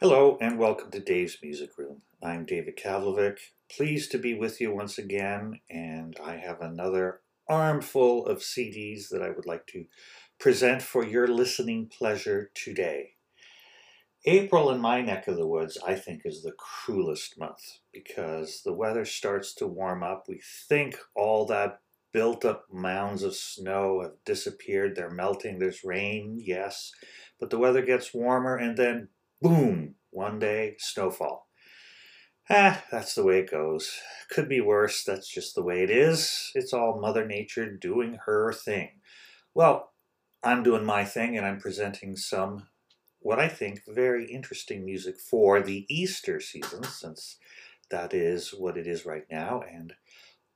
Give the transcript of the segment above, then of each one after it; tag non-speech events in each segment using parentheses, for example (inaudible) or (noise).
Hello and welcome to Dave's Music Room. I'm David Kavlovic. Pleased to be with you once again, and I have another armful of CDs that I would like to present for your listening pleasure today. April in my neck of the woods, I think, is the cruelest month because the weather starts to warm up. We think all that built up mounds of snow have disappeared. They're melting. There's rain, yes, but the weather gets warmer and then boom, one day, snowfall. Ah, that's the way it goes. Could be worse. That's just the way it is. It's all Mother Nature doing her thing. Well, I'm doing my thing and I'm presenting some, what I think, very interesting music for the Easter season, since that is what it is right now. And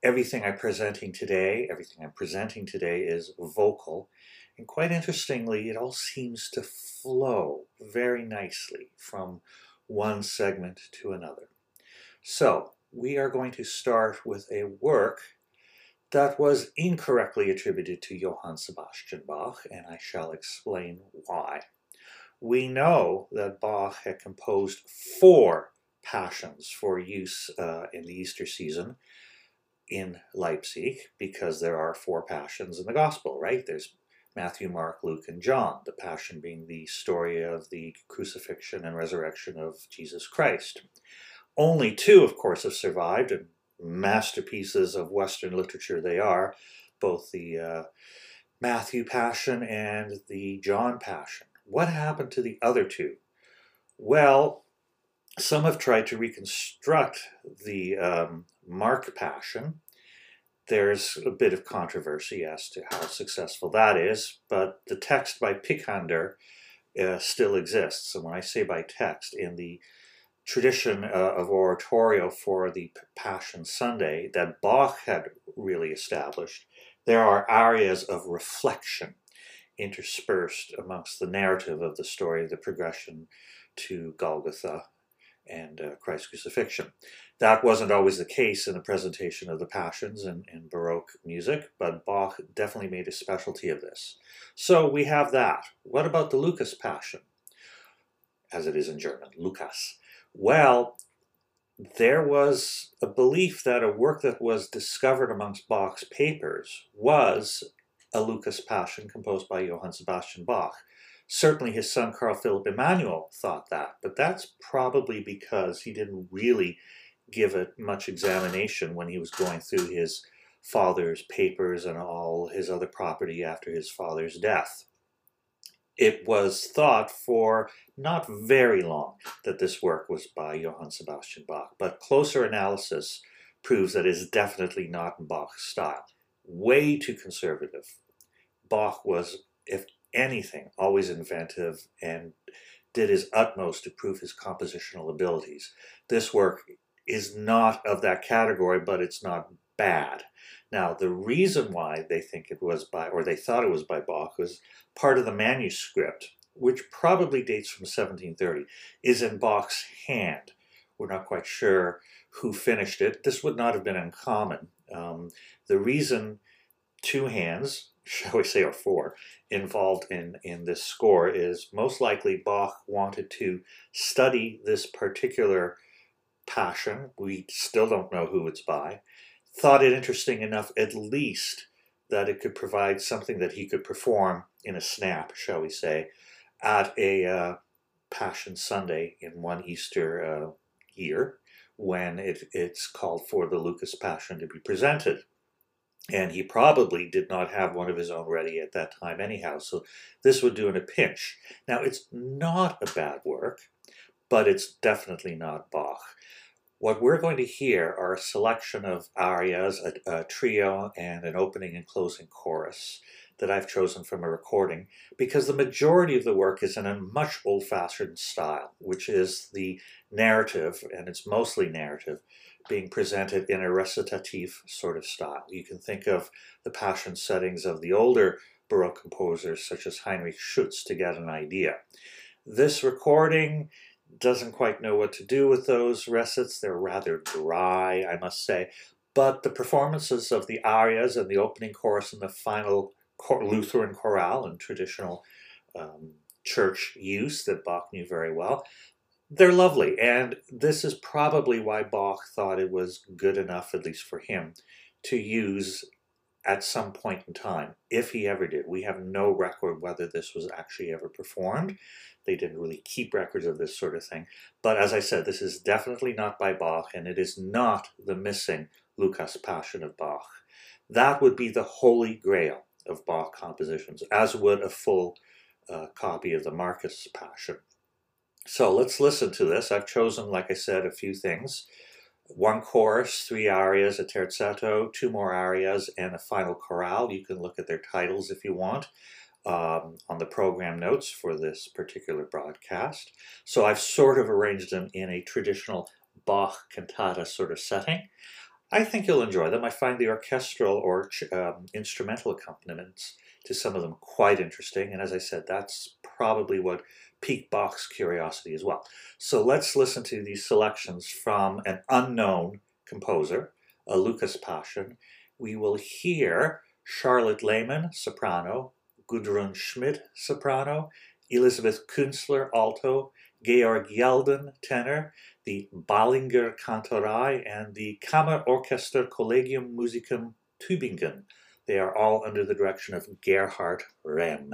everything I'm presenting today, everything I'm presenting today is vocal. And quite interestingly, it all seems to flow very nicely from one segment to another. So, we are going to start with a work that was incorrectly attributed to Johann Sebastian Bach, and I shall explain why. We know that Bach had composed four passions for use uh, in the Easter season, in Leipzig because there are four passions in the gospel, right? There's Matthew, Mark, Luke, and John, the passion being the story of the crucifixion and resurrection of Jesus Christ. Only two, of course, have survived, and masterpieces of Western literature they are, both the uh, Matthew Passion and the John Passion. What happened to the other two? Well, some have tried to reconstruct the um, Mark Passion. There's a bit of controversy as to how successful that is, but the text by Picander uh, still exists. And when I say by text, in the tradition uh, of oratorio for the Passion Sunday that Bach had really established, there are areas of reflection interspersed amongst the narrative of the story, the progression to Golgotha and uh, Christ's crucifixion. That wasn't always the case in the presentation of the Passions in, in Baroque music, but Bach definitely made a specialty of this. So we have that. What about the Lucas Passion? As it is in German, Lucas? Well, there was a belief that a work that was discovered amongst Bach's papers was a Lucas Passion composed by Johann Sebastian Bach. Certainly his son Carl Philipp Emanuel thought that, but that's probably because he didn't really give it much examination when he was going through his father's papers and all his other property after his father's death. It was thought for not very long that this work was by Johann Sebastian Bach, but closer analysis proves that it is definitely not in Bach's style. Way too conservative. Bach was, if anything, always inventive and did his utmost to prove his compositional abilities. This work is not of that category, but it's not bad. Now, the reason why they think it was by, or they thought it was by Bach, was part of the manuscript, which probably dates from 1730, is in Bach's hand. We're not quite sure who finished it. This would not have been uncommon. Um, the reason two hands, (laughs) shall we say, or four, involved in, in this score is most likely Bach wanted to study this particular passion. We still don't know who it's by. Thought it interesting enough, at least, that it could provide something that he could perform in a snap, shall we say, at a uh, Passion Sunday in one Easter uh, year when it, it's called for the Lucas Passion to be presented and he probably did not have one of his own ready at that time anyhow so this would do in a pinch now it's not a bad work but it's definitely not bach what we're going to hear are a selection of arias a, a trio and an opening and closing chorus that I've chosen from a recording because the majority of the work is in a much old-fashioned style, which is the narrative, and it's mostly narrative, being presented in a recitative sort of style. You can think of the passion settings of the older Baroque composers such as Heinrich Schütz to get an idea. This recording doesn't quite know what to do with those recits. They're rather dry, I must say. But the performances of the arias and the opening chorus and the final Lutheran chorale and traditional um, church use that Bach knew very well, they're lovely, and this is probably why Bach thought it was good enough, at least for him, to use at some point in time, if he ever did. We have no record whether this was actually ever performed. They didn't really keep records of this sort of thing. But as I said, this is definitely not by Bach, and it is not the missing Lucas Passion of Bach. That would be the holy grail of Bach compositions, as would a full uh, copy of the Marcus Passion. So let's listen to this. I've chosen, like I said, a few things. One chorus, three arias, a terzetto, two more arias, and a final chorale. You can look at their titles if you want um, on the program notes for this particular broadcast. So I've sort of arranged them in a traditional Bach cantata sort of setting. I think you'll enjoy them. I find the orchestral or um, instrumental accompaniments to some of them quite interesting. And as I said, that's probably what piqued Bach's curiosity as well. So let's listen to these selections from an unknown composer, a Lucas Passion. We will hear Charlotte Lehmann, soprano, Gudrun Schmidt, soprano, Elizabeth Künstler, alto, Georg Jelden, tenor, the Ballinger Kantorei, and the Kammerorchester Collegium Musicum Tübingen. They are all under the direction of Gerhard Rehm.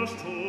Verstand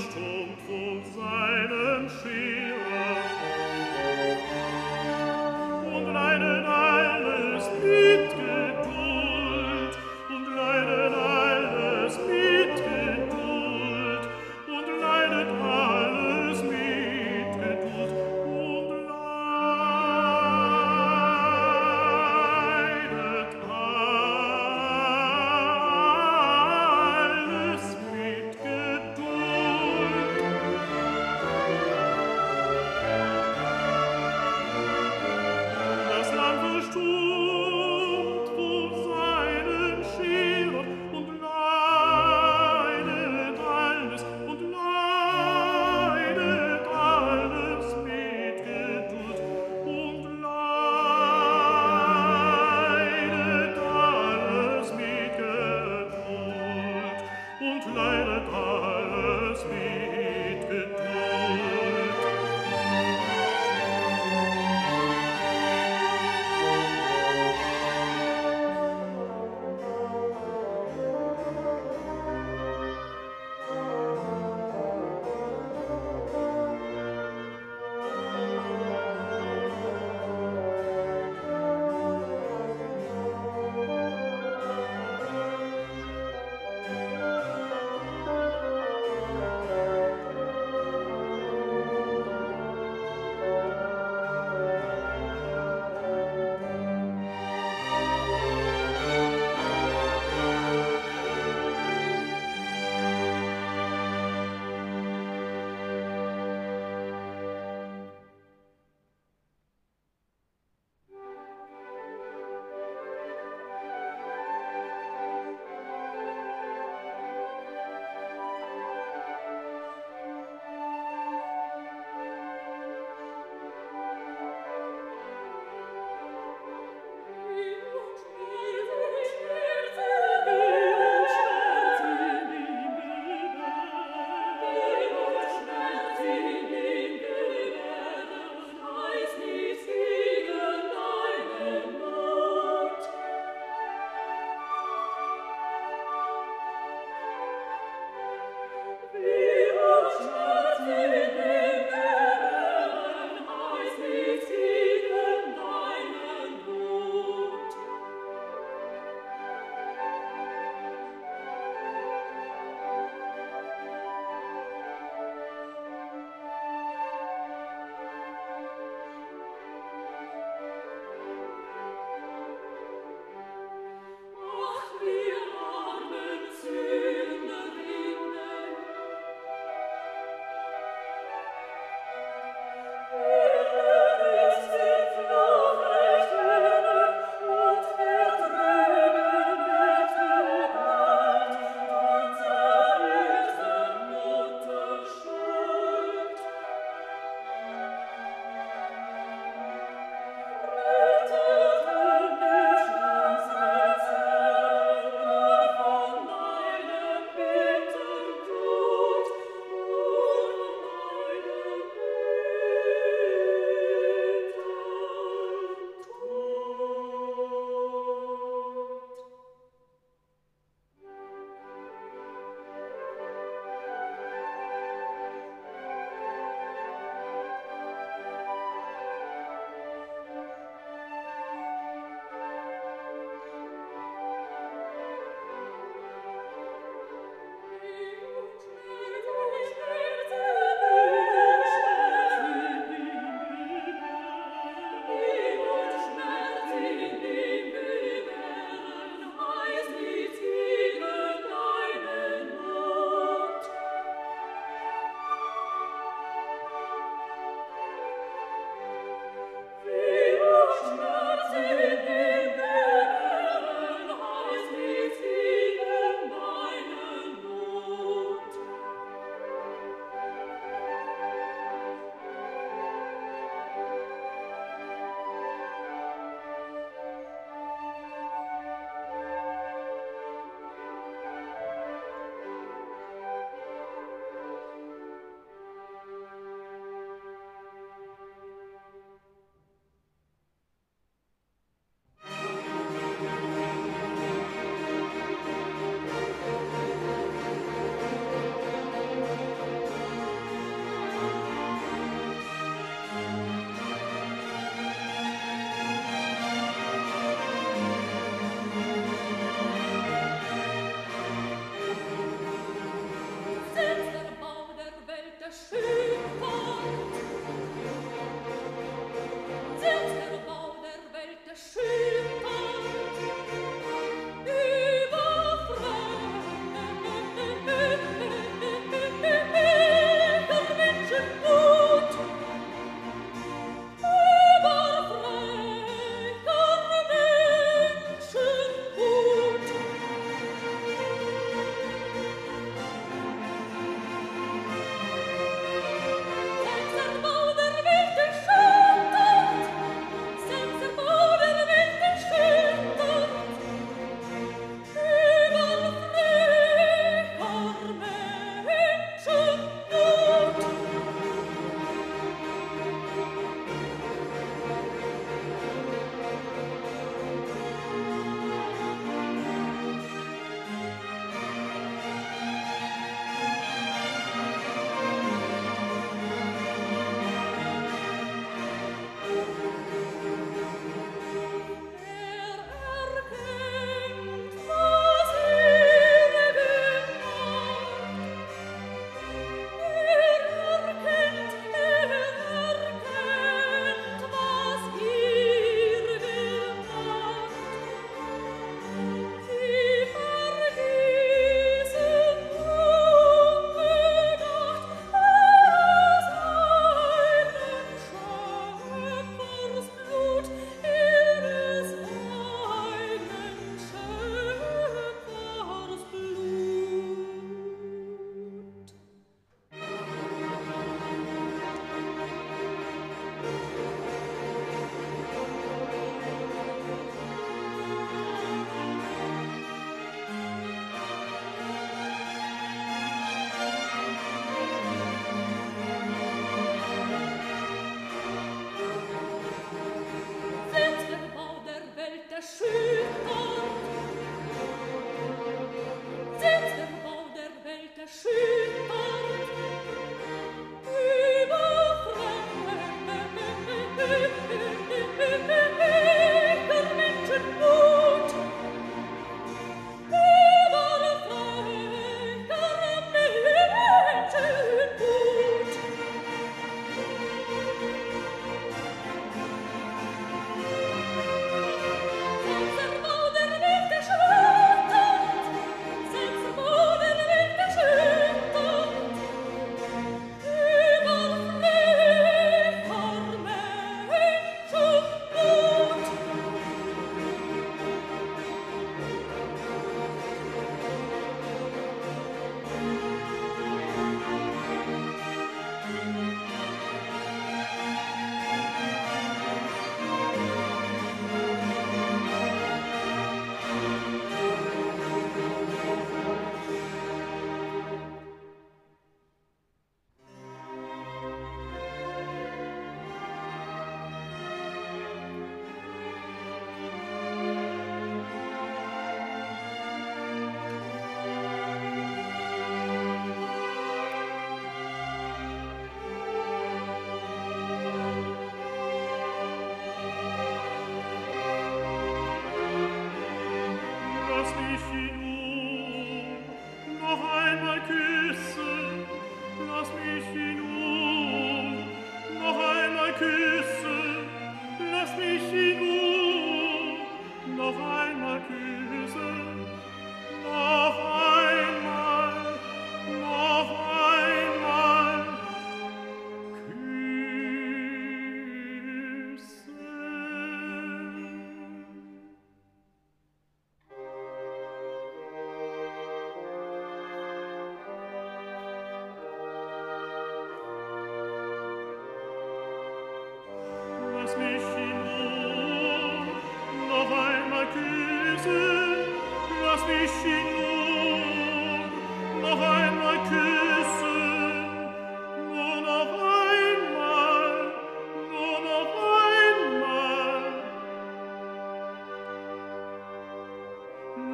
Lasst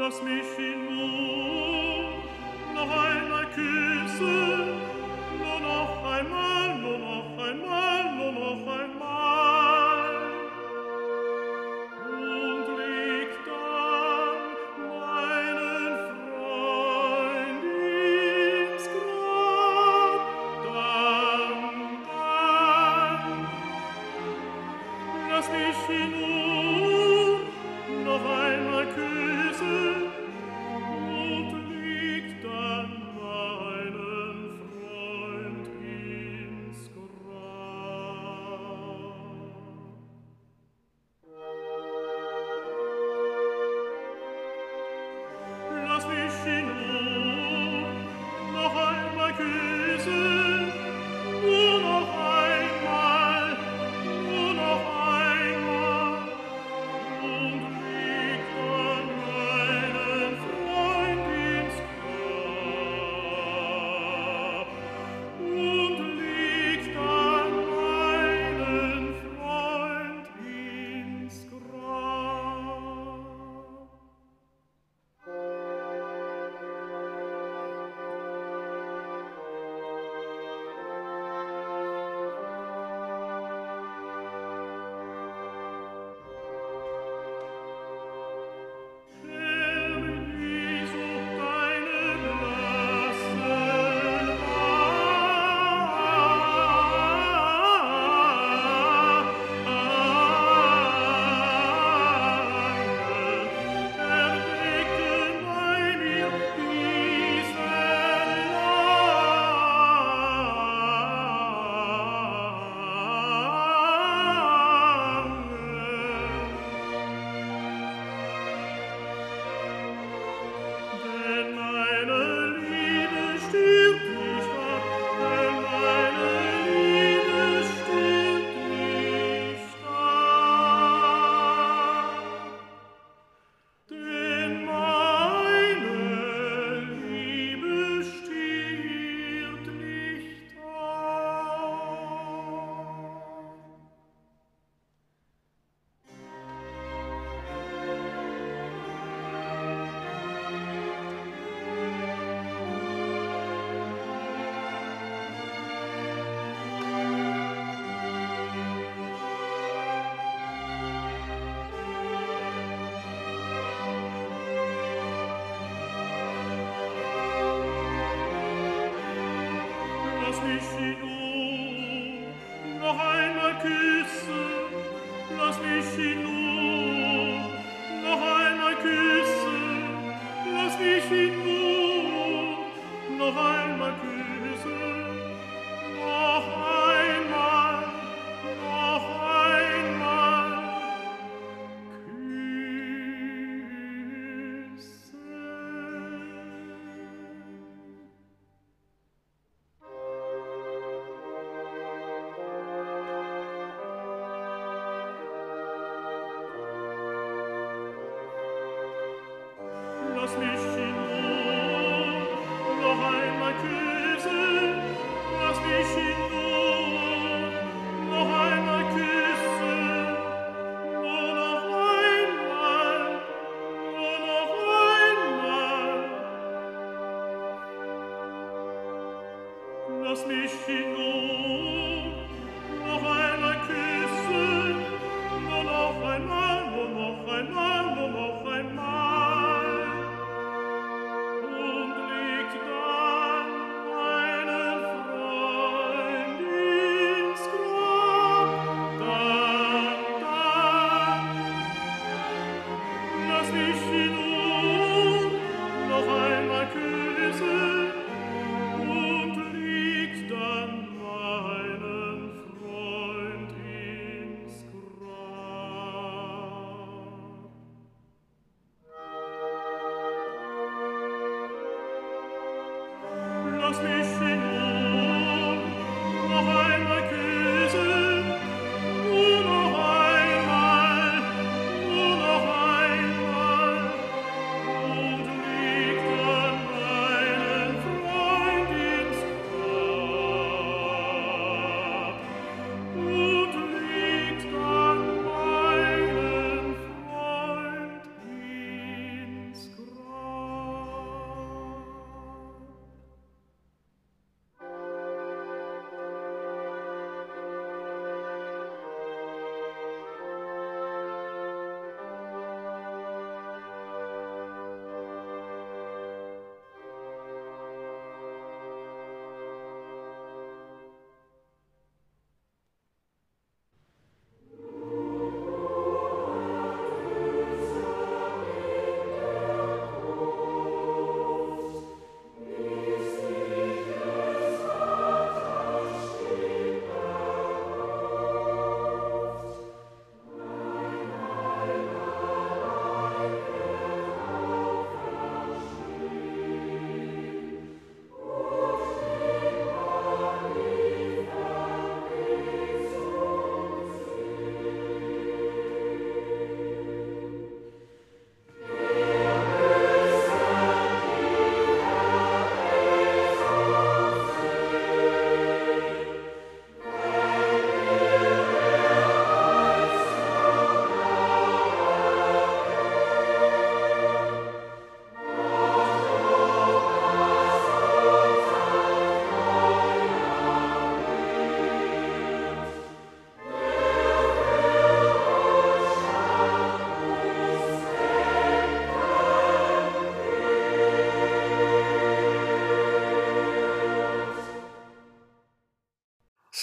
einmal, nur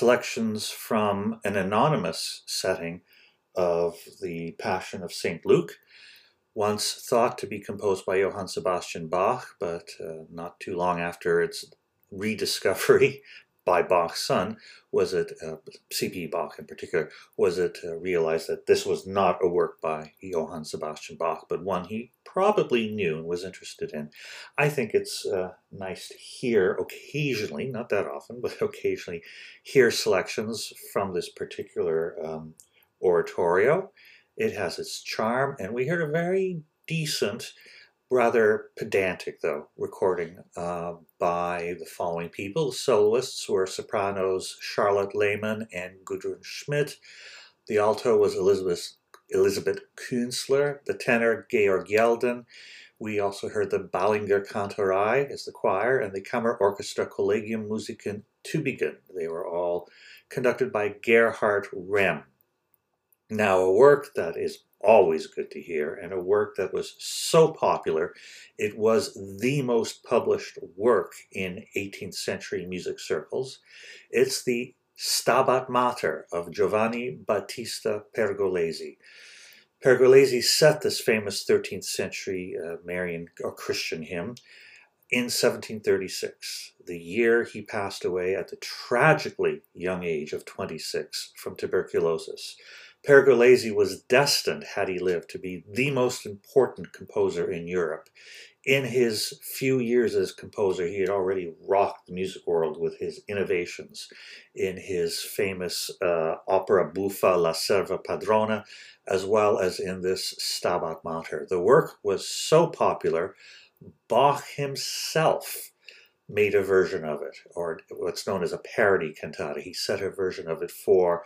selections from an anonymous setting of the Passion of St. Luke, once thought to be composed by Johann Sebastian Bach, but uh, not too long after its rediscovery (laughs) by Bach's son was it, uh, C.P. Bach in particular, was it uh, realized that this was not a work by Johann Sebastian Bach, but one he probably knew and was interested in. I think it's uh, nice to hear occasionally, not that often, but (laughs) occasionally hear selections from this particular um, oratorio. It has its charm, and we heard a very decent rather pedantic, though, recording uh, by the following people. The soloists were sopranos Charlotte Lehmann and Gudrun Schmidt. The alto was Elizabeth, Elizabeth Künzler. The tenor, Georg Jelden. We also heard the Ballinger Kantorei as the choir and the Kammer Orchestra Collegium Musicum Tübingen. They were all conducted by Gerhard Remm. Now, a work that is always good to hear, and a work that was so popular, it was the most published work in 18th century music circles. It's the Stabat Mater of Giovanni Battista Pergolesi. Pergolesi set this famous 13th century uh, Marian or Christian hymn in 1736, the year he passed away at the tragically young age of 26 from tuberculosis. Pergolesi was destined, had he lived, to be the most important composer in Europe. In his few years as composer, he had already rocked the music world with his innovations in his famous uh, opera buffa La Serva Padrona, as well as in this Stabat Mater. The work was so popular, Bach himself made a version of it, or what's known as a parody cantata. He set a version of it for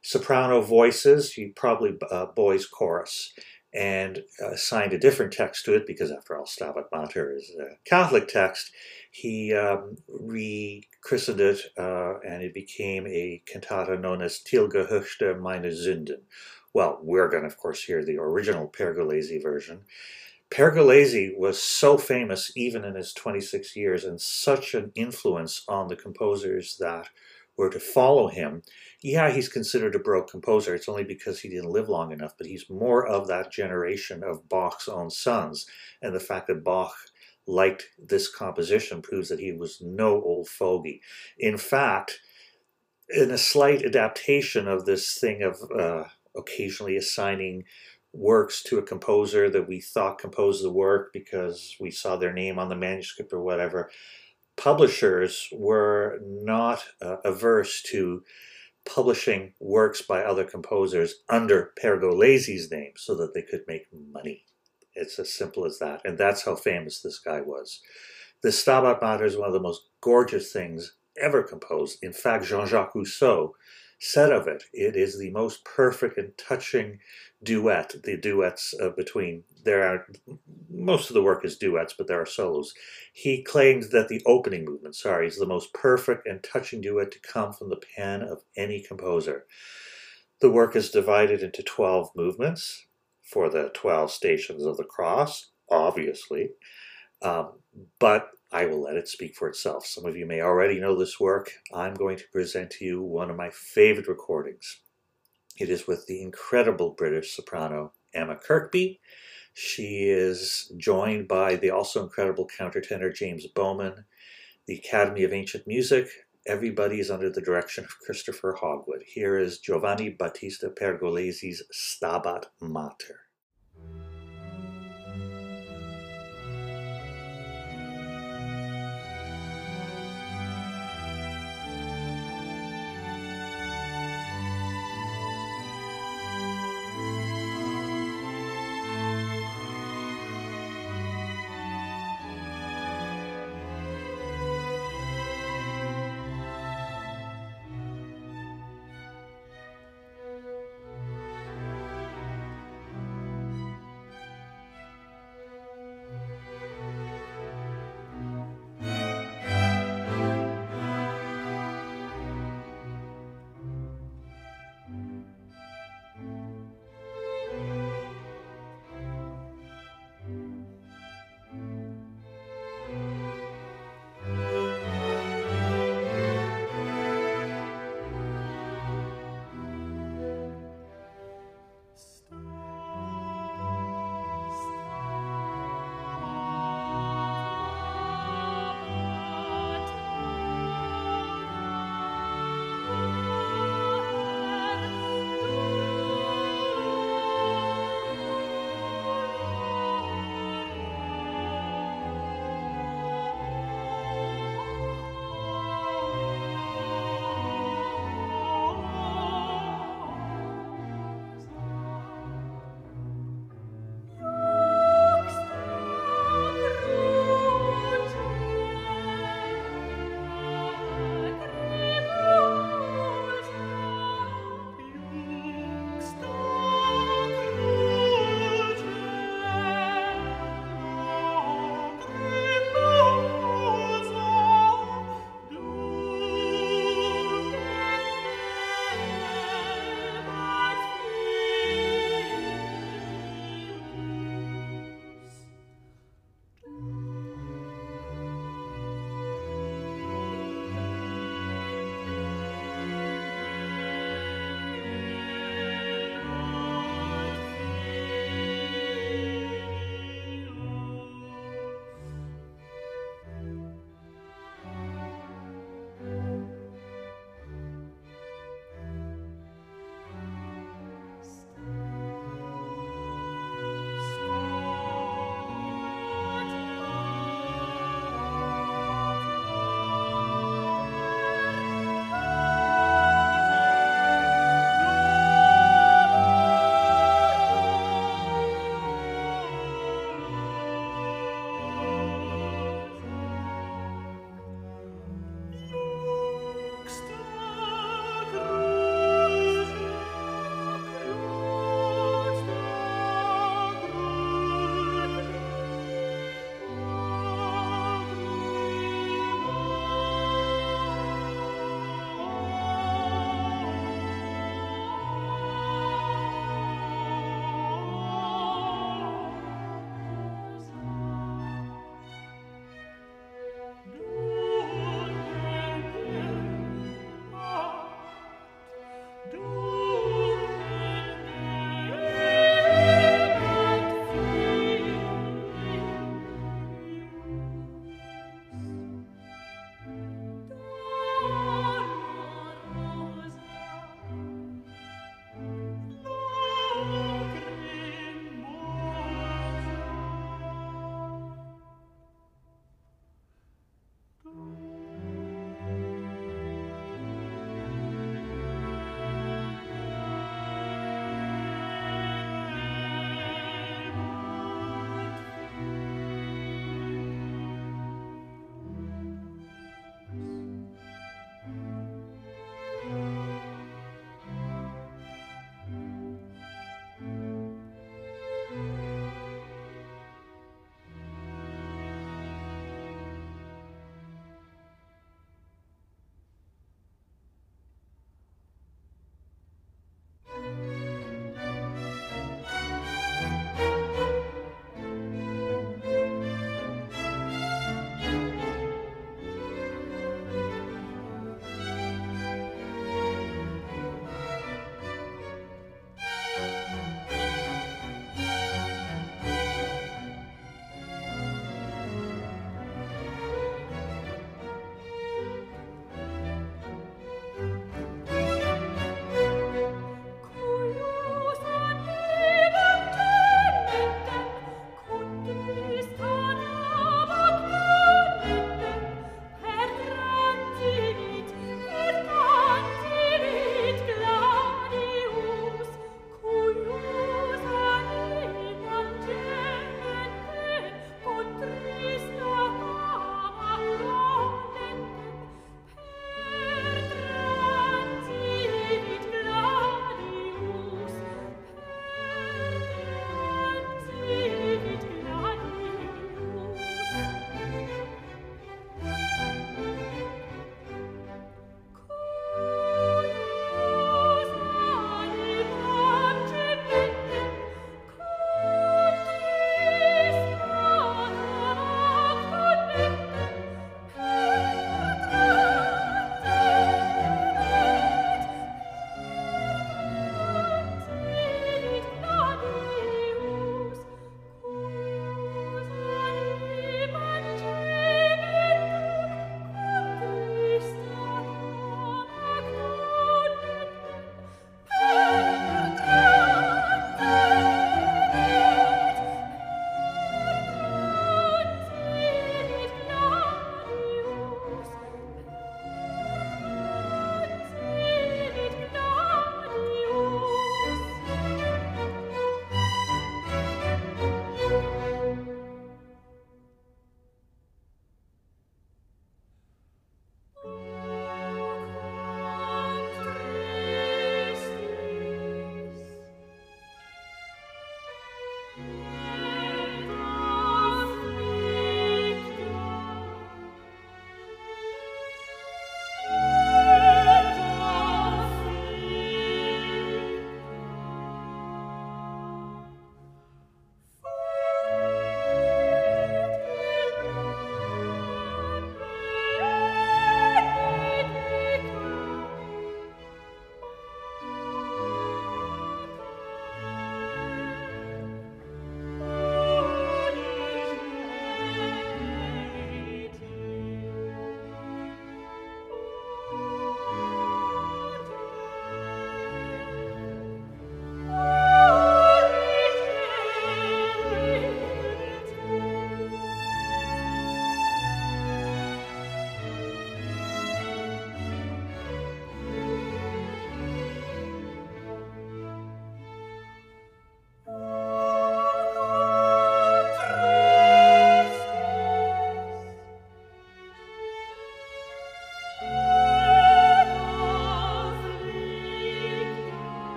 soprano voices, probably uh, boys chorus, and assigned a different text to it because, after all, Stabat Mater is a Catholic text. He um, rechristened it, uh, and it became a cantata known as Tilge höchste meine Sünden. Well, we're going to, of course, hear the original Pergolesi version. Pergolesi was so famous even in his 26 years and such an influence on the composers that were to follow him, yeah, he's considered a Baroque composer. It's only because he didn't live long enough, but he's more of that generation of Bach's own sons. And the fact that Bach liked this composition proves that he was no old fogey. In fact, in a slight adaptation of this thing of uh, occasionally assigning works to a composer that we thought composed the work because we saw their name on the manuscript or whatever, publishers were not uh, averse to publishing works by other composers under Pergolesi's name so that they could make money. It's as simple as that. And that's how famous this guy was. The Stabat Mater is one of the most gorgeous things ever composed. In fact, Jean-Jacques Rousseau said of it, it is the most perfect and touching duet. The duets uh, between there are most of the work is duets, but there are solos. He claims that the opening movement, sorry, is the most perfect and touching duet to come from the pen of any composer. The work is divided into 12 movements for the 12 stations of the cross, obviously, um, but I will let it speak for itself. Some of you may already know this work. I'm going to present to you one of my favorite recordings. It is with the incredible British soprano Emma Kirkby. She is joined by the also incredible countertenor James Bowman, the Academy of Ancient Music. Everybody is under the direction of Christopher Hogwood. Here is Giovanni Battista Pergolesi's Stabat Mater.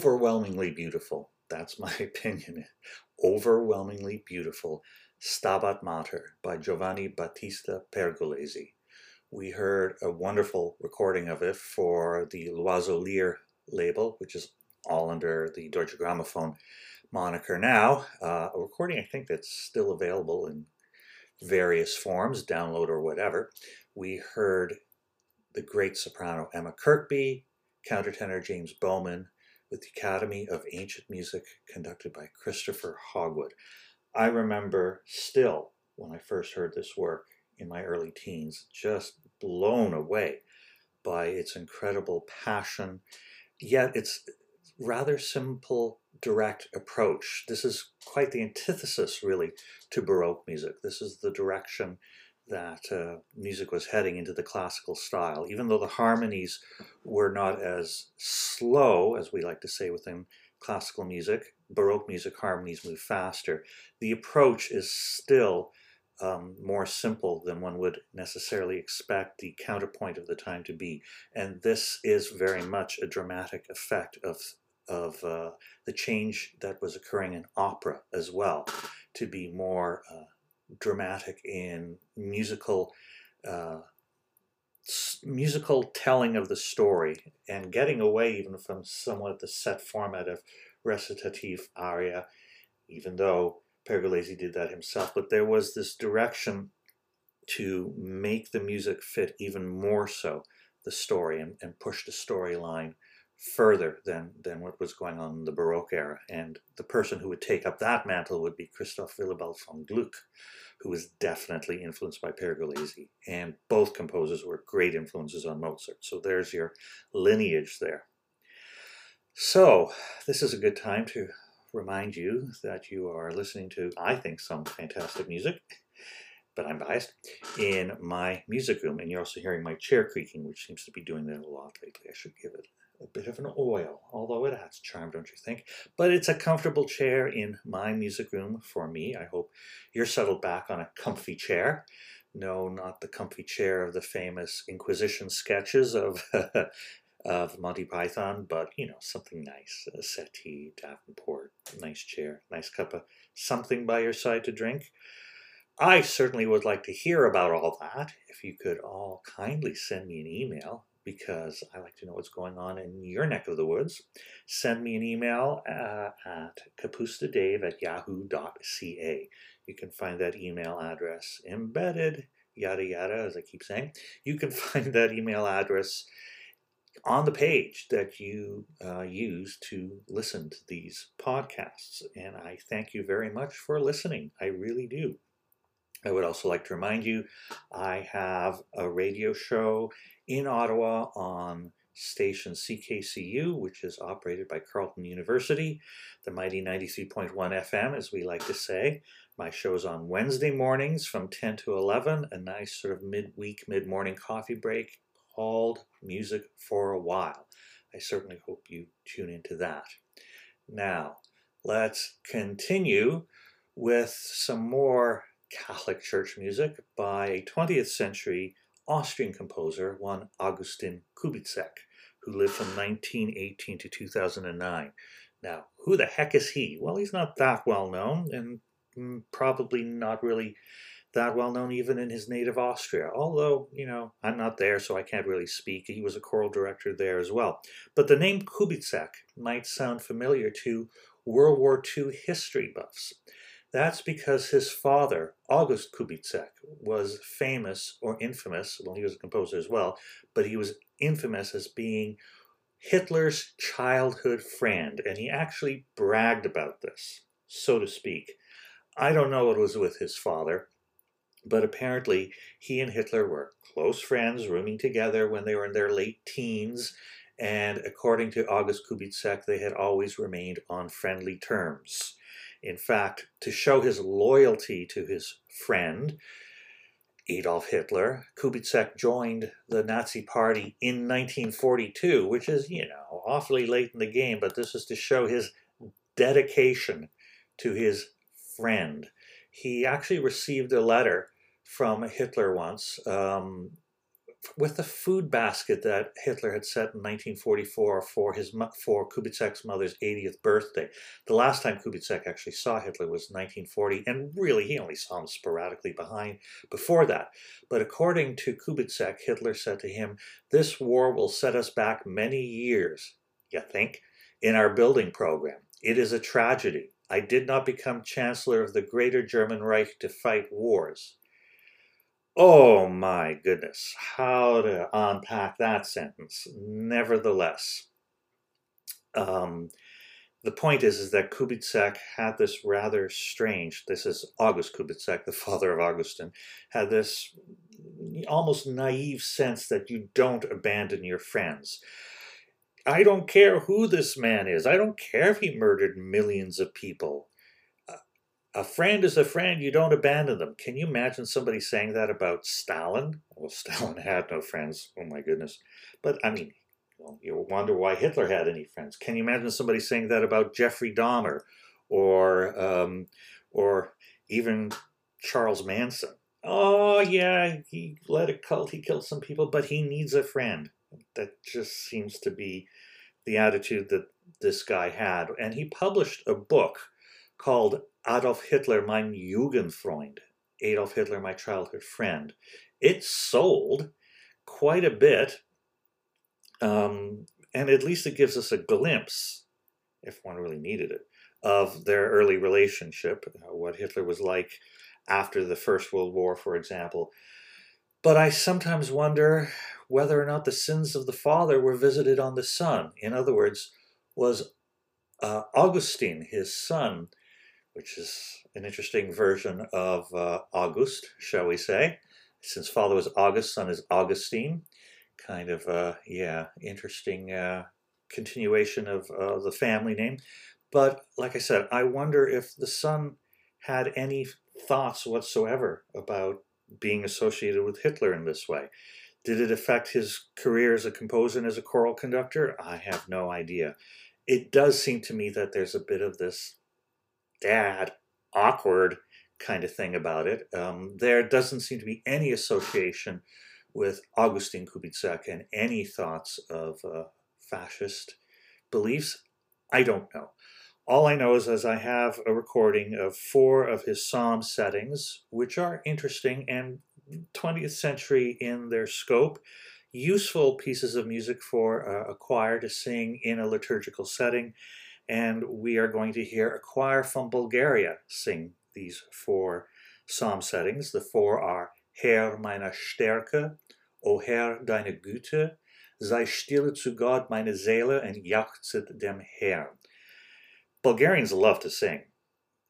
Overwhelmingly beautiful, that's my (laughs) opinion, overwhelmingly beautiful Stabat Mater by Giovanni Battista Pergolesi. We heard a wonderful recording of it for the L'Oiseau Lyre label, which is all under the Deutsche Grammophon moniker now. Uh, a recording I think that's still available in various forms, download or whatever. We heard the great soprano Emma Kirkby, countertenor James Bowman, with the Academy of Ancient Music conducted by Christopher Hogwood. I remember still when I first heard this work in my early teens, just blown away by its incredible passion, yet its rather simple, direct approach. This is quite the antithesis, really, to Baroque music. This is the direction that uh, music was heading into the classical style, even though the harmonies were not as slow, as we like to say within classical music. Baroque music harmonies move faster. The approach is still um, more simple than one would necessarily expect the counterpoint of the time to be. And this is very much a dramatic effect of, of uh, the change that was occurring in opera as well, to be more uh, dramatic in musical uh, musical telling of the story and getting away even from somewhat the set format of recitative aria, even though Pergolesi did that himself. But there was this direction to make the music fit even more so the story and, and push the storyline further than, than what was going on in the Baroque era. And the person who would take up that mantle would be Christoph Willibald von Gluck, who was definitely influenced by Pergolesi. And both composers were great influences on Mozart. So there's your lineage there. So this is a good time to remind you that you are listening to, I think, some fantastic music but I'm biased, in my music room. And you're also hearing my chair creaking, which seems to be doing that a lot lately. I should give it a bit of an oil, although it has charm, don't you think? But it's a comfortable chair in my music room for me. I hope you're settled back on a comfy chair. No, not the comfy chair of the famous Inquisition sketches of (laughs) of Monty Python, but you know, something nice. A settee, Davenport, nice chair, nice cup of something by your side to drink. I certainly would like to hear about all that. If you could all kindly send me an email, because I like to know what's going on in your neck of the woods, send me an email uh, at kapustadave at yahoo.ca. You can find that email address embedded, yada yada, as I keep saying. You can (laughs) find that email address on the page that you uh, use to listen to these podcasts. And I thank you very much for listening. I really do. I would also like to remind you I have a radio show in Ottawa on station CKCU, which is operated by Carleton University, the mighty 93.1 FM, as we like to say. My show is on Wednesday mornings from 10 to 11, a nice sort of midweek, mid morning coffee break called Music for a While. I certainly hope you tune into that. Now, let's continue with some more Catholic church music by a 20th century Austrian composer, one Augustin Kubizek, who lived from 1918 to 2009. Now, who the heck is he? Well, he's not that well known, and mm, probably not really that well known even in his native Austria. Although, you know, I'm not there, so I can't really speak. He was a choral director there as well. But the name Kubizek might sound familiar to World War II history buffs. That's because his father, August Kubizek, was famous or infamous, well, he was a composer as well, but he was infamous as being Hitler's childhood friend, and he actually bragged about this, so to speak. I don't know what was with his father, but apparently he and Hitler were close friends, rooming together when they were in their late teens, and according to August Kubizek, they had always remained on friendly terms. In fact, to show his loyalty to his friend, Adolf Hitler, Kubizek joined the Nazi Party in 1942, which is, you know, awfully late in the game, but this is to show his dedication to his friend. He actually received a letter from Hitler once, um, with the food basket that Hitler had set in 1944 for his for Kubizek's mother's 80th birthday. The last time Kubizek actually saw Hitler was 1940, and really he only saw him sporadically behind before that. But according to Kubizek, Hitler said to him, "This war will set us back many years." You think? In our building program, it is a tragedy. I did not become chancellor of the Greater German Reich to fight wars. Oh my goodness, how to unpack that sentence. Nevertheless, um, the point is, is that Kubizek had this rather strange, this is August Kubizek, the (laughs) father of Augustin, had this almost naive sense that you don't abandon your friends. I don't care who this man is. I don't care if he murdered millions of people a friend is a friend, you don't abandon them. Can you imagine somebody saying that about Stalin? Well, (laughs) Stalin had no friends, oh my goodness. But I mean, well, you wonder why Hitler had any friends. Can you imagine somebody saying that about Jeffrey Dahmer or, um, or even Charles Manson? Oh, yeah, he led a cult, he killed some people, but he needs a friend. That just seems to be the attitude that this guy had. And he published a book called Adolf Hitler, mein Jugendfreund, Adolf Hitler, my childhood friend. It sold quite a bit, um, and at least it gives us a glimpse, if one really needed it, of their early relationship, uh, what Hitler was like after the First World War, for example. But I sometimes wonder whether or not the sins of the father were visited on the son. In other words, was uh, Augustine, his son, which is an interesting version of uh, August, shall we say. Since father was August, son is Augustine. Kind of, uh, yeah, interesting uh, continuation of uh, the family name. But like I said, I wonder if the son had any thoughts whatsoever about being associated with Hitler in this way. Did it affect his career as a composer and as a choral conductor? I have no idea. It does seem to me that there's a bit of this dad, awkward kind of thing about it. Um, there doesn't seem to be any association with Augustin Kubizek and any thoughts of uh, fascist beliefs. I don't know. All I know is as I have a recording of four of his psalm settings, which are interesting and 20th century in their scope, useful pieces of music for uh, a choir to sing in a liturgical setting, and we are going to hear a choir from Bulgaria sing these four psalm settings. The four are Herr meiner Stärke, O Herr deine Güte, sei stille zu Gott meine Seele and jauchzet dem Herrn. Bulgarians love to sing,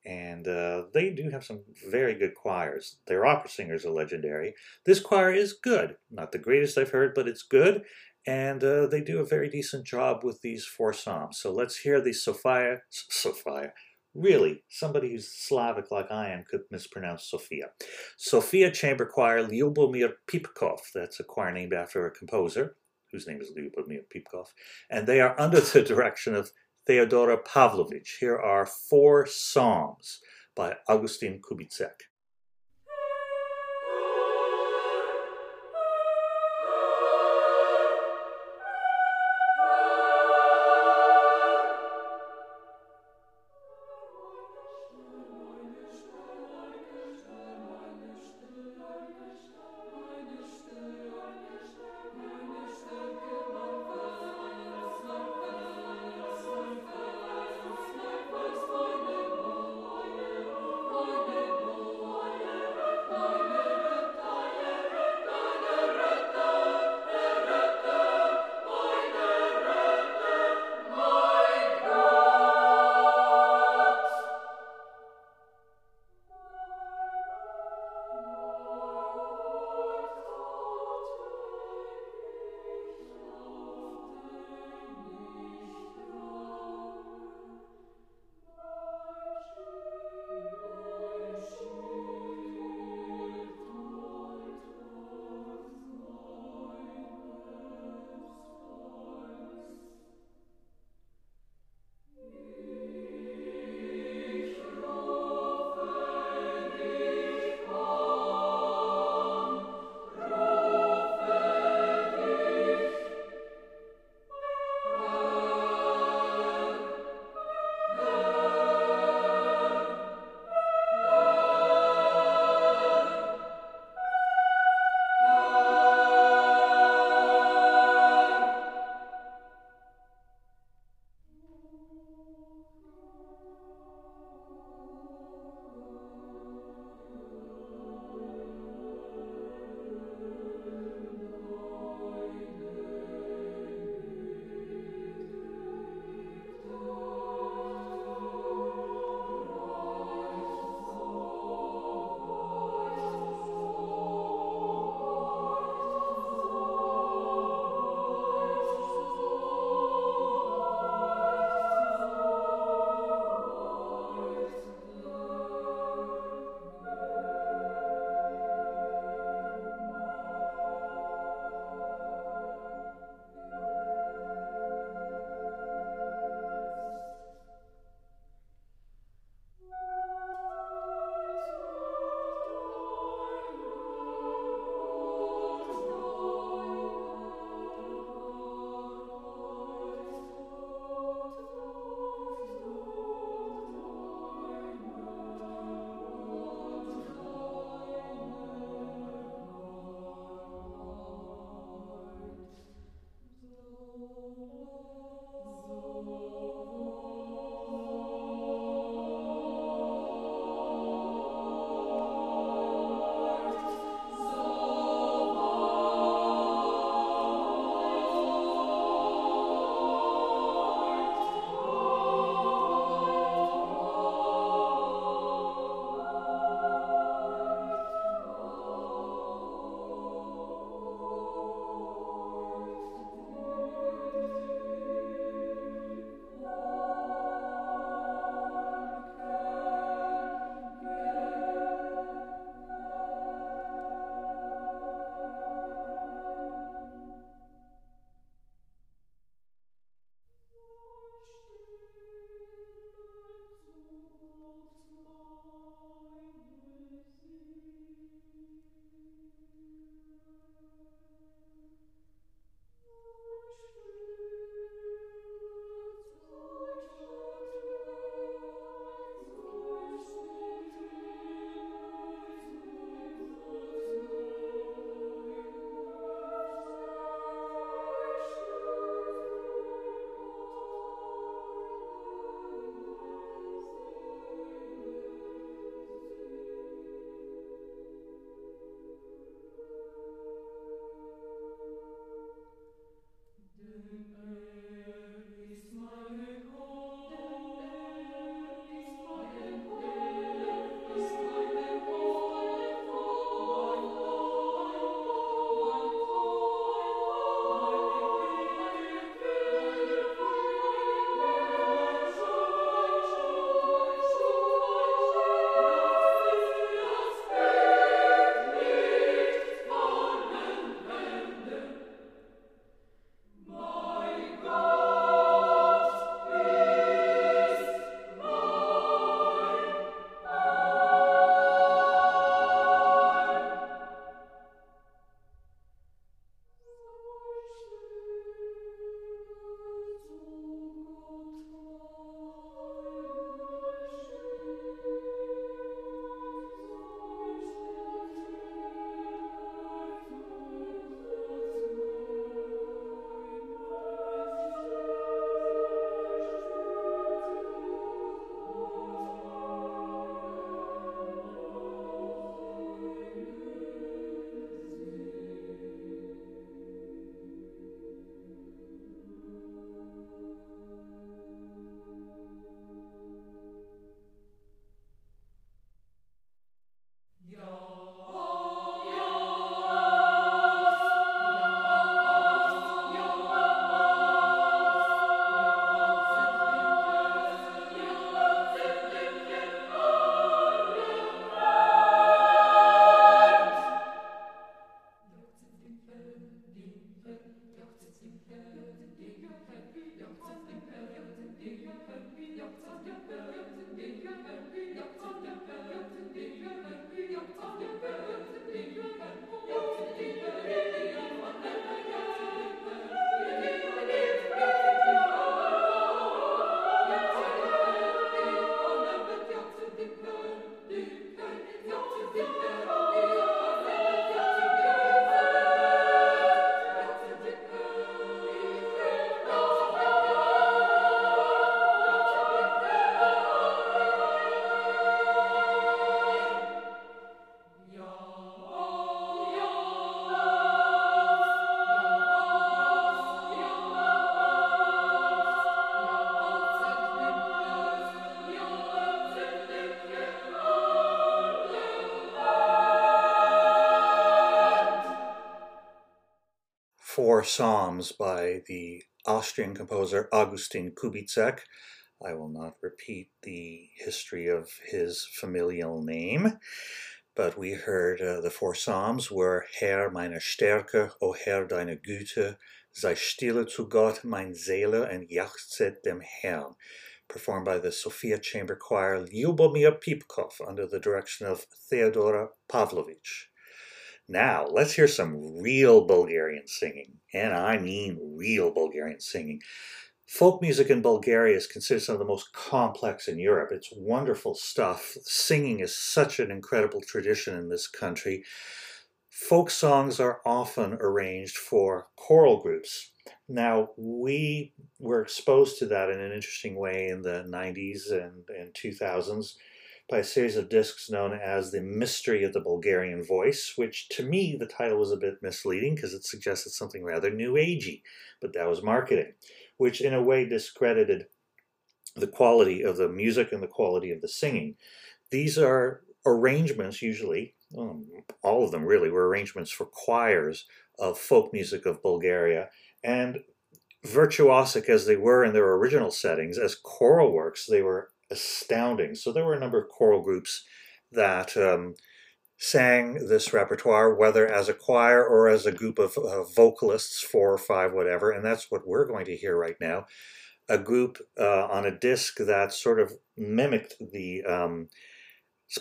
and uh, they do have some very good choirs. Their opera singers are legendary. This choir is good. Not the greatest I've heard, but it's good, and uh, they do a very decent job with these four psalms. So let's hear the Sofia, Sofia, really, somebody who's Slavic like I am could mispronounce Sofia. Sofia Chamber Choir, Lyubomir Pipkov, that's a choir named after a composer, whose name is Lyubomir Pipkov, and they are under the direction of Theodora Pavlovich. Here are four psalms by Augustin Kubizek. Four psalms by the Austrian composer Augustin Kubizek. I will not repeat the history of his familial name, but we heard uh, the four psalms were Herr meine Stärke, O Herr deine Güte, sei stille zu Gott mein Seele und jauchzet dem Herrn, performed by the Sofia Chamber Choir Lyubomir Pipkov under the direction of Theodora Pavlovich. Now, let's hear some real Bulgarian singing, and I mean real Bulgarian singing. Folk music in Bulgaria is considered some of the most complex in Europe. It's wonderful stuff. Singing is such an incredible tradition in this country. Folk songs are often arranged for choral groups. Now, we were exposed to that in an interesting way in the 90s and, and 2000s by a series of discs known as The Mystery of the Bulgarian Voice, which to me the title was a bit misleading because it suggested something rather new agey, but that was marketing, which in a way discredited the quality of the music and the quality of the singing. These are arrangements, usually, um, all of them really, were arrangements for choirs of folk music of Bulgaria. And virtuosic as they were in their original settings, as choral works, they were astounding. So there were a number of choral groups that um, sang this repertoire, whether as a choir or as a group of uh, vocalists, four or five, whatever. And that's what we're going to hear right now. A group uh, on a disc that sort of mimicked the um,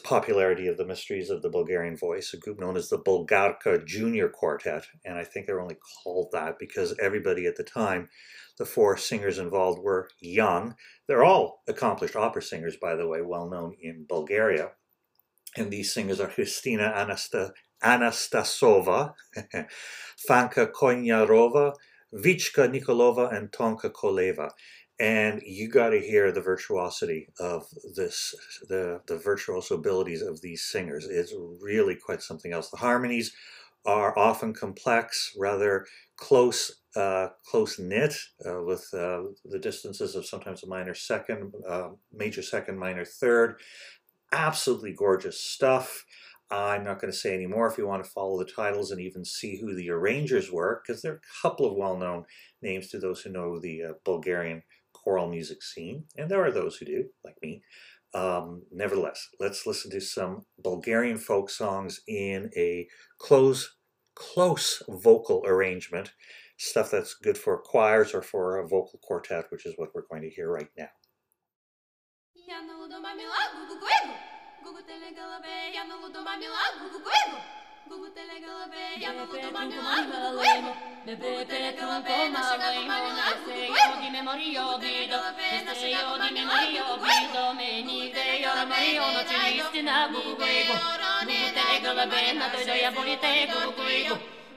popularity of the Mysteries of the Bulgarian Voice, a group known as the Bulgarka Junior Quartet. And I think they're only called that because everybody at the time the four singers involved were young. They're all accomplished opera singers, by the way, well known in Bulgaria. And these singers are Christina Anasta- Anastasova, (laughs) Fanka Konyarova, Vichka Nikolova, and Tonka Koleva. And you got to hear the virtuosity of this, the, the virtuoso abilities of these singers. It's really quite something else. The harmonies are often complex, rather close uh, close knit uh, with uh, the distances of sometimes a minor second, uh, major second, minor third. Absolutely gorgeous stuff. I'm not going to say any more if you want to follow the titles and even see who the arrangers were, because there are a couple of well known names to those who know the uh, Bulgarian choral music scene, and there are those who do, like me. Um, nevertheless, let's listen to some Bulgarian folk songs in a close, close vocal arrangement stuff that's good for choirs or for a vocal quartet, which is what we're going to hear right now.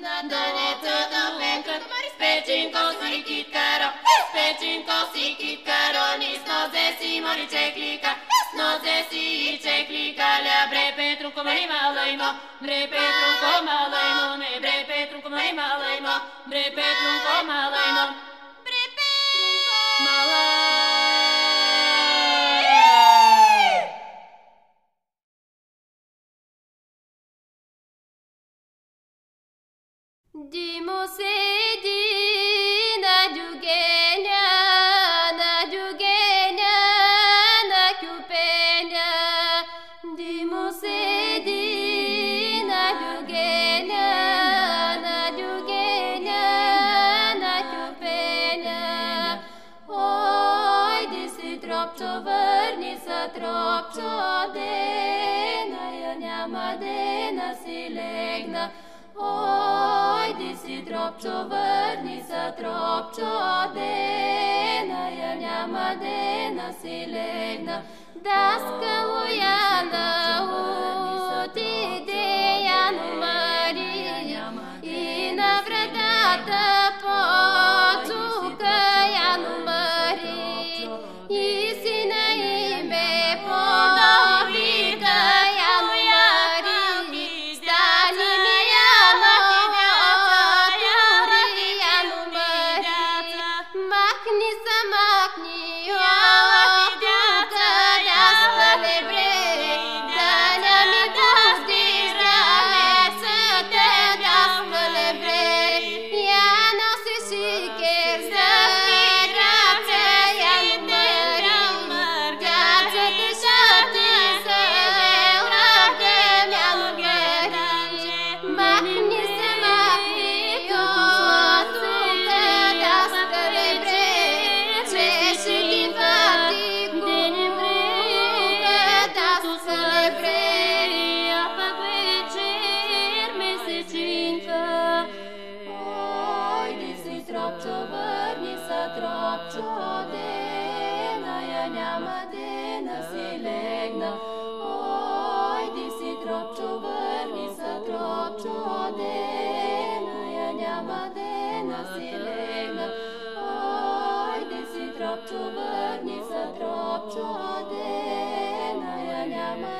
На дънеца да пекат печенко си китаро, печенко си китаро, ни с нозе си мори чеклика, с нозе си и чеклика, ля бре Петрунко мари малаймо, бре Петрунко малаймо, ме бре Петрунко мари малаймо, бре Петрунко малаймо. Dimo sedi. тропчо, върни се, тропчо, дена, я няма дена си легна. Да скалояна отиде Яно Мария и на вратата почука Яно Мария. Madena Silena. Oi si tropču vrni sa tropču Adena ja njama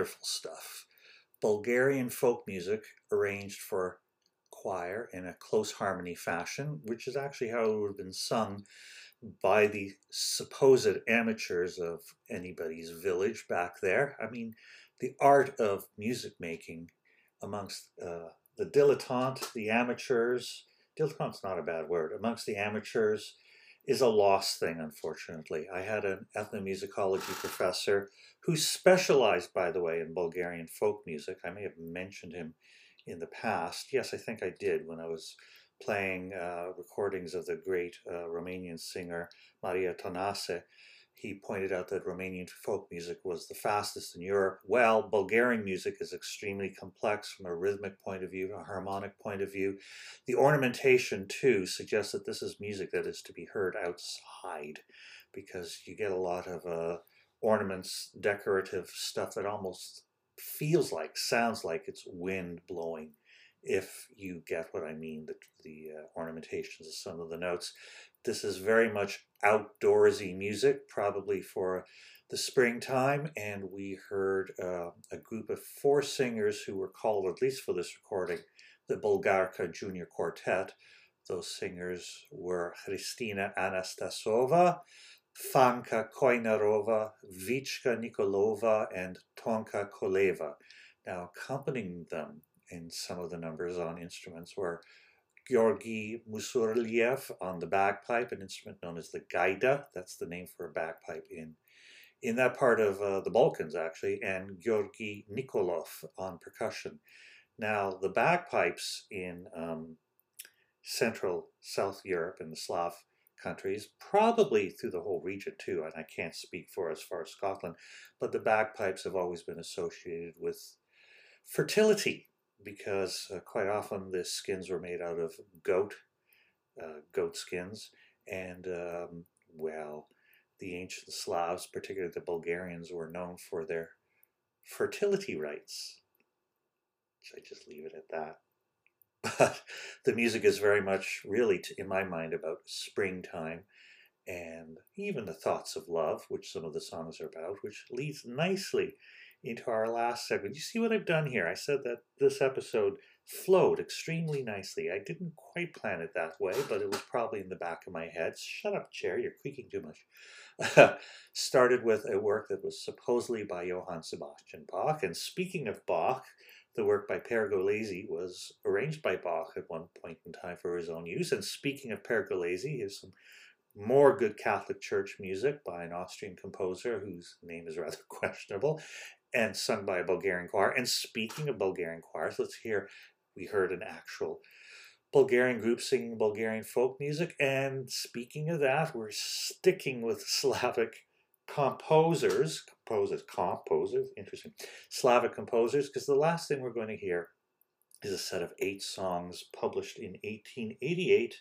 wonderful stuff. Bulgarian folk music arranged for choir in a close harmony fashion, which is actually how it would have been sung by the supposed amateurs of anybody's village back there. I mean, the art of music making amongst uh, the dilettante, the amateurs, dilettante's not a bad word, amongst the amateurs is a lost thing, unfortunately. I had an ethnomusicology professor who specialized, by the way, in Bulgarian folk music. I may have mentioned him in the past. Yes, I think I did when I was playing uh, recordings of the great uh, Romanian singer Maria Tănase he pointed out that Romanian folk music was the fastest in Europe. Well, Bulgarian music is extremely complex from a rhythmic point of view, a harmonic point of view. The ornamentation, too, suggests that this is music that is to be heard outside because you get a lot of uh, ornaments, decorative stuff that almost feels like, sounds like it's wind blowing if you get what I mean, the, the uh, ornamentations of some of the notes. This is very much outdoorsy music, probably for the springtime, and we heard uh, a group of four singers who were called, at least for this recording, the Bulgarka Junior Quartet. Those singers were Kristina Anastasova, Fanka Koinarova, Vichka Nikolova, and Tonka Koleva. Now, accompanying them in some of the numbers on instruments were Georgi Musurliev on the bagpipe, an instrument known as the gaida. That's the name for a bagpipe in in that part of uh, the Balkans, actually, and Georgi Nikolov on percussion. Now, the bagpipes in um, Central South Europe and the Slav countries, probably through the whole region too, and I can't speak for as far as Scotland, but the bagpipes have always been associated with fertility because uh, quite often the skins were made out of goat, uh, goat skins, and um, well, the ancient Slavs, particularly the Bulgarians, were known for their fertility rites. Should I just leave it at that? (laughs) But the music is very much, really, in my mind, about springtime and even the thoughts of love, which some of the songs are about, which leads nicely into our last segment. You see what I've done here? I said that this episode flowed extremely nicely. I didn't quite plan it that way, but it was probably in the back of my head. Shut up, chair, you're creaking too much. (laughs) Started with a work that was supposedly by Johann Sebastian Bach. And speaking of Bach, the work by Pergolesi was arranged by Bach at one point in time for his own use. And speaking of Pergolesi, here's some more good Catholic Church music by an Austrian composer whose name is rather (laughs) questionable and sung by a Bulgarian choir. And speaking of Bulgarian choirs, let's hear, we heard an actual Bulgarian group singing Bulgarian folk music. And speaking of that, we're sticking with Slavic composers, composers, composers, interesting, Slavic composers, because the last thing we're going to hear is a set of eight songs published in 1888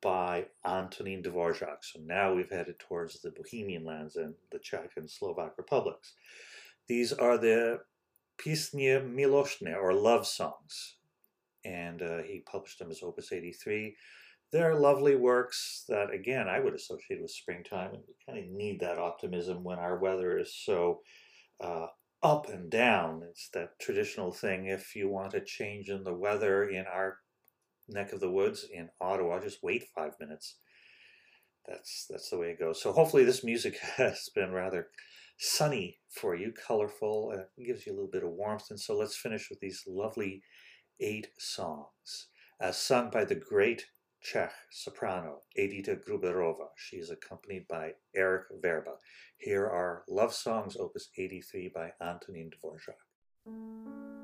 by Antonin Dvorak. So now we've headed towards the Bohemian lands and the Czech and Slovak republics. These are the Písně milostné, or love songs. And uh, he published them as Opus 83. They're lovely works that, again, I would associate with springtime. And we kind of need that optimism when our weather is so uh, up and down. It's that traditional thing. If you want a change in the weather in our neck of the woods in Ottawa, just wait five minutes. That's that's the way it goes. So hopefully this music (laughs) has been rather sunny for you, colorful, uh, gives you a little bit of warmth. And so let's finish with these lovely eight songs, uh, sung by the great Czech soprano Edita Gruberova. She is accompanied by Erik Werba. Here are Love Songs, Opus 83 by Antonin Dvorak.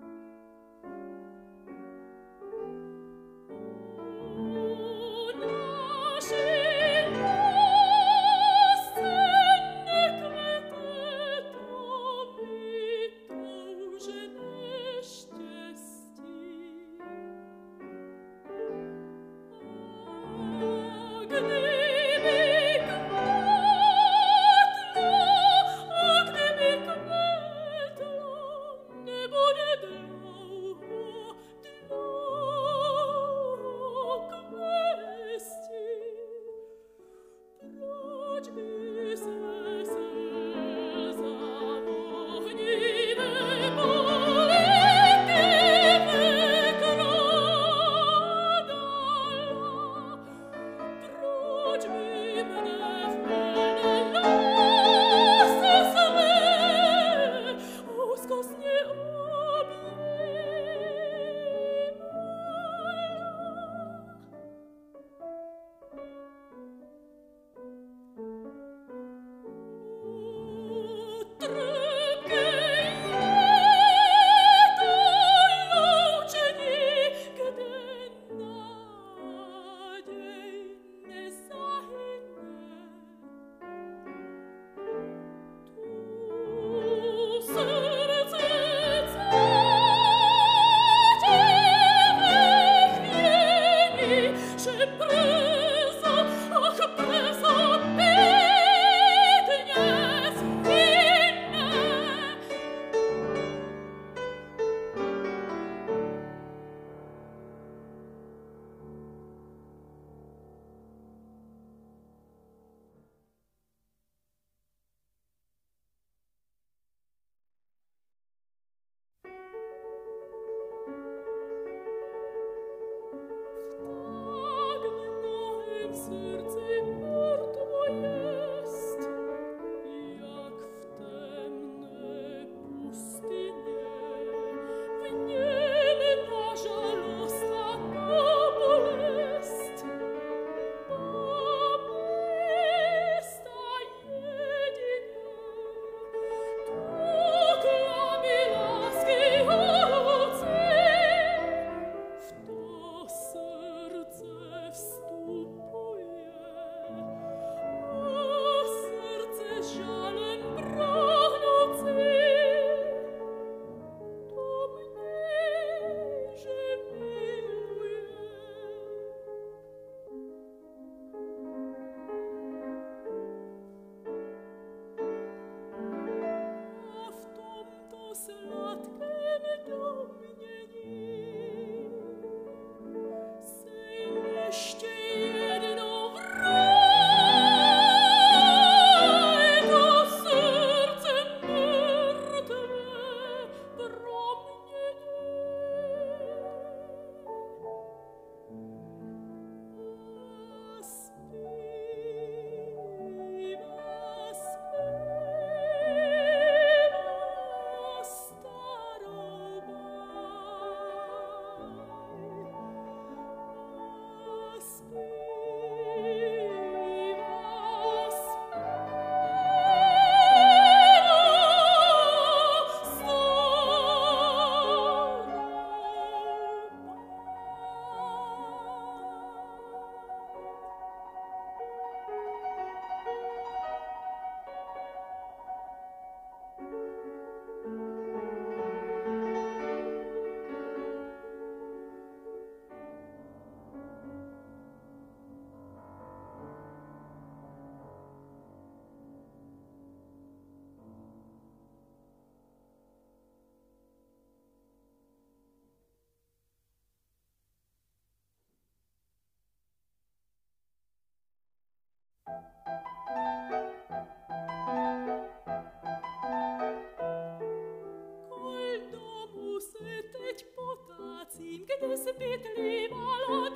es bit lieb all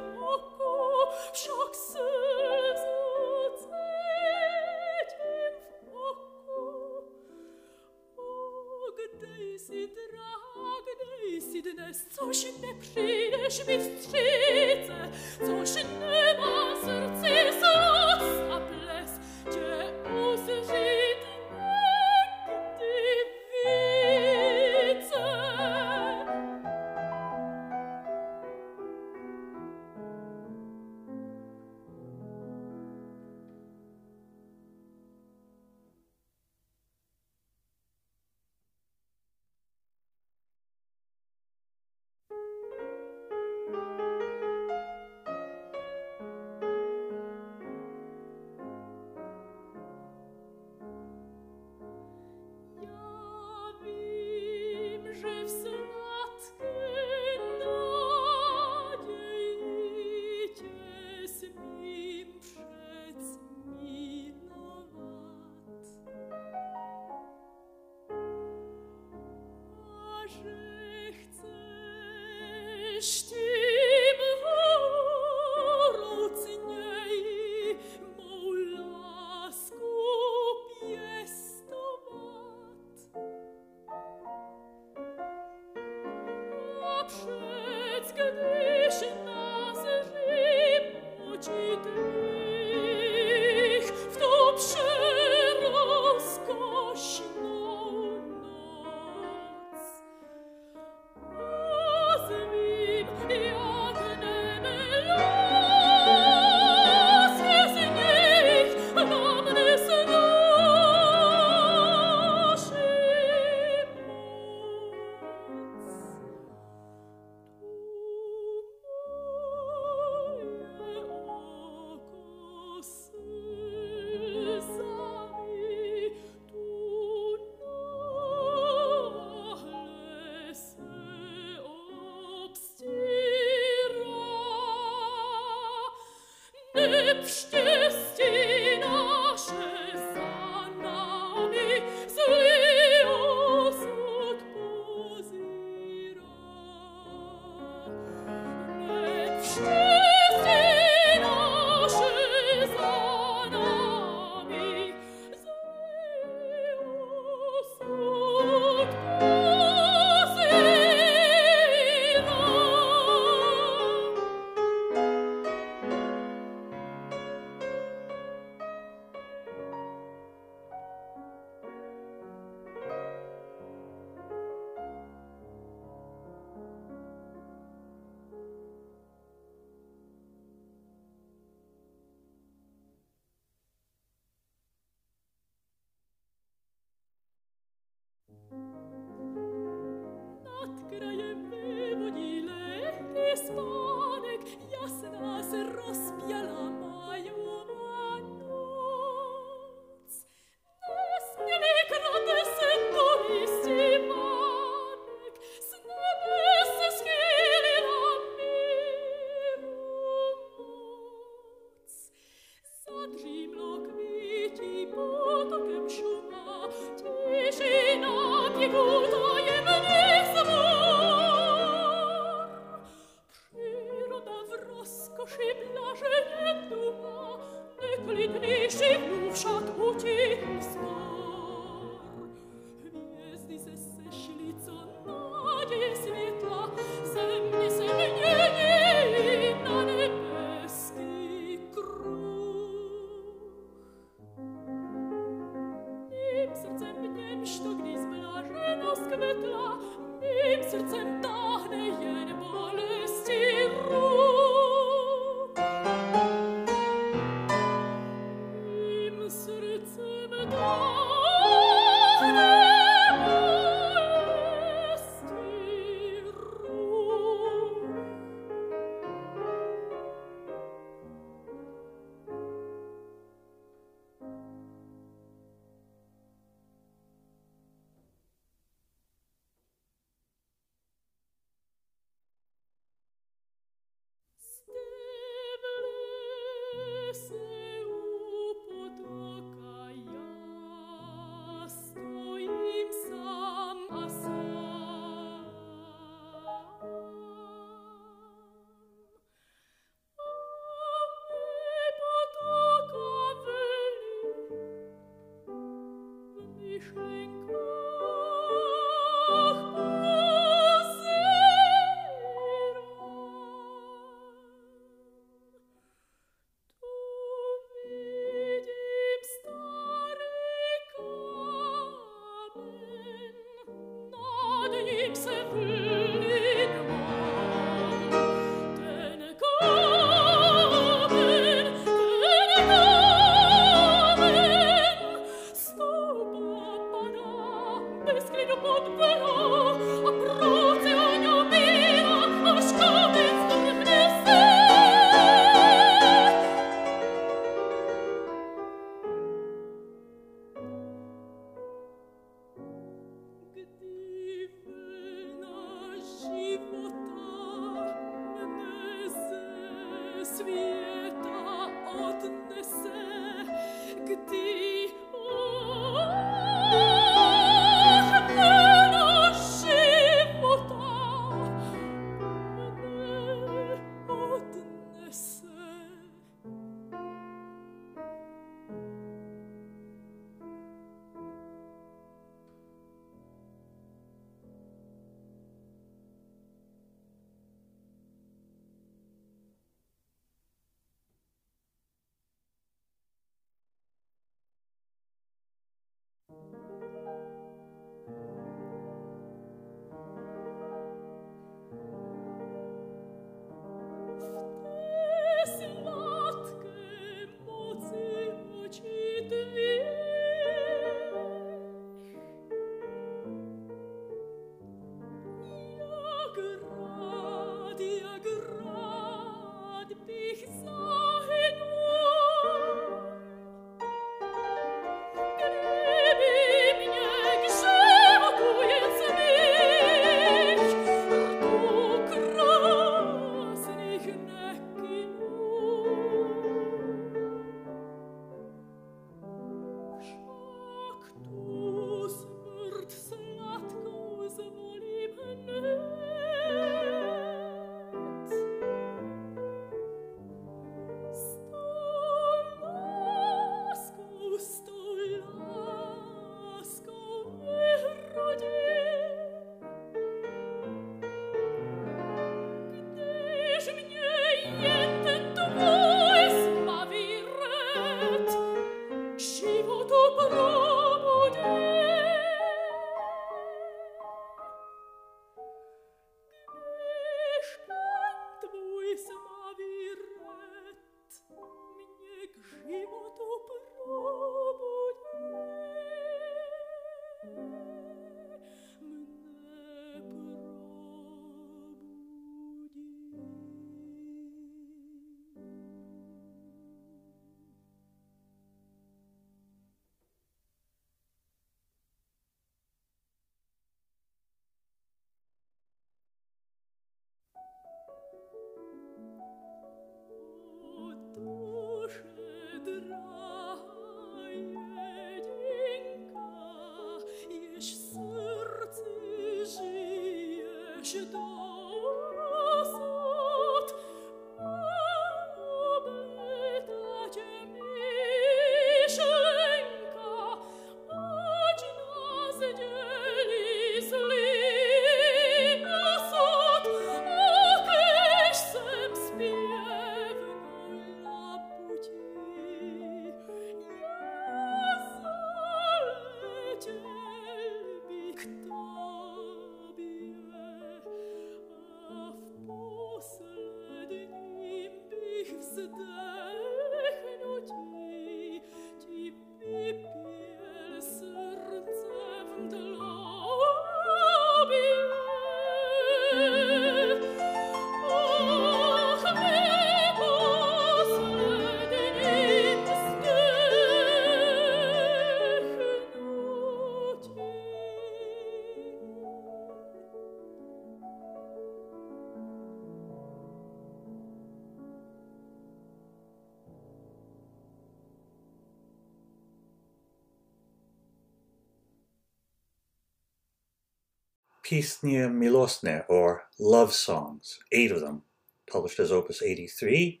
Písně milostné, or Love Songs, eight of them, published as Opus 83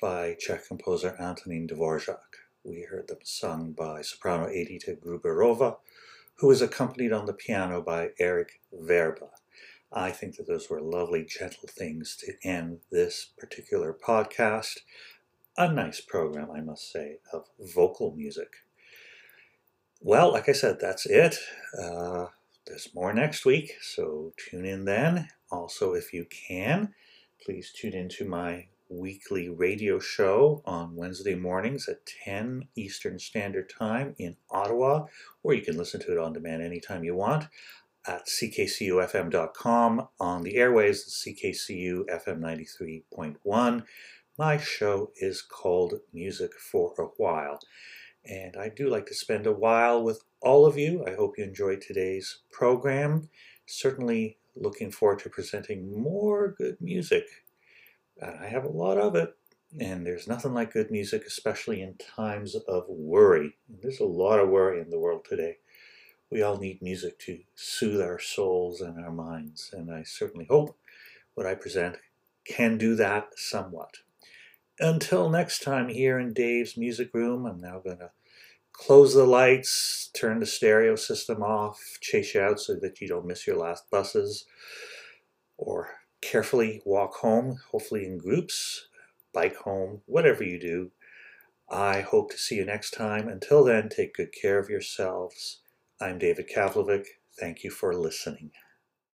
by Czech composer Antonín Dvorak. We heard them sung by soprano Edita Gruberova, who was accompanied on the piano by Erik Werba. I think that those were lovely, gentle things to end this particular podcast. A nice program, I must say, of vocal music. Well, like I said, that's it. Uh, there's more next week, so tune in then. Also, if you can, please tune into my weekly radio show on Wednesday mornings at 10 Eastern Standard Time in Ottawa, or you can listen to it on demand anytime you want at ckcufm.com on the airways, CKCU FM 93.1. My show is called Music for a While, and I do like to spend a while with all of you. I hope you enjoyed today's program. Certainly looking forward to presenting more good music. Uh, I have a lot of it, and there's nothing like good music, especially in times of worry. There's a lot of worry in the world today we all need music to soothe our souls and our minds, and I certainly hope what I present can do that somewhat. Until next time, here in Dave's Music Room, I'm now going to close the lights, turn the stereo system off, chase you out so that you don't miss your last buses, or carefully walk home, hopefully in groups, bike home, whatever you do. I hope to see you next time. Until then, take good care of yourselves I'm David Kavlovic. Thank you for listening.